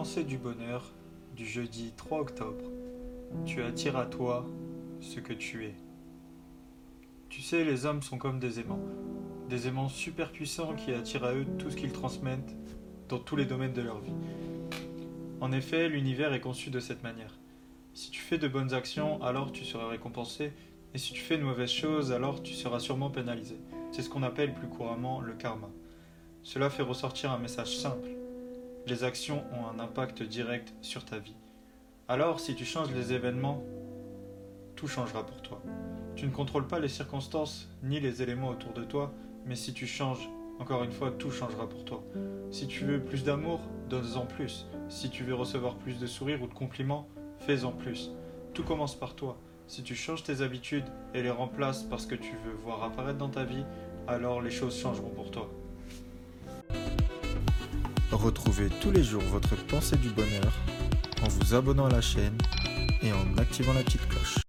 pensée du bonheur du jeudi 3 octobre. Tu attires à toi ce que tu es. Tu sais, les hommes sont comme des aimants. Des aimants super puissants qui attirent à eux tout ce qu'ils transmettent dans tous les domaines de leur vie. En effet, l'univers est conçu de cette manière. Si tu fais de bonnes actions, alors tu seras récompensé, et si tu fais de mauvaises choses, alors tu seras sûrement pénalisé. C'est ce qu'on appelle plus couramment le karma. Cela fait ressortir un message simple. Les actions ont un impact direct sur ta vie. Alors, si tu changes les événements, tout changera pour toi. Tu ne contrôles pas les circonstances ni les éléments autour de toi, mais si tu changes, encore une fois, tout changera pour toi. Si tu veux plus d'amour, donne-en plus. Si tu veux recevoir plus de sourires ou de compliments, fais-en plus. Tout commence par toi. Si tu changes tes habitudes et les remplaces parce que tu veux voir apparaître dans ta vie, alors les choses changeront pour toi. Retrouvez tous les jours votre pensée du bonheur en vous abonnant à la chaîne et en activant la petite cloche.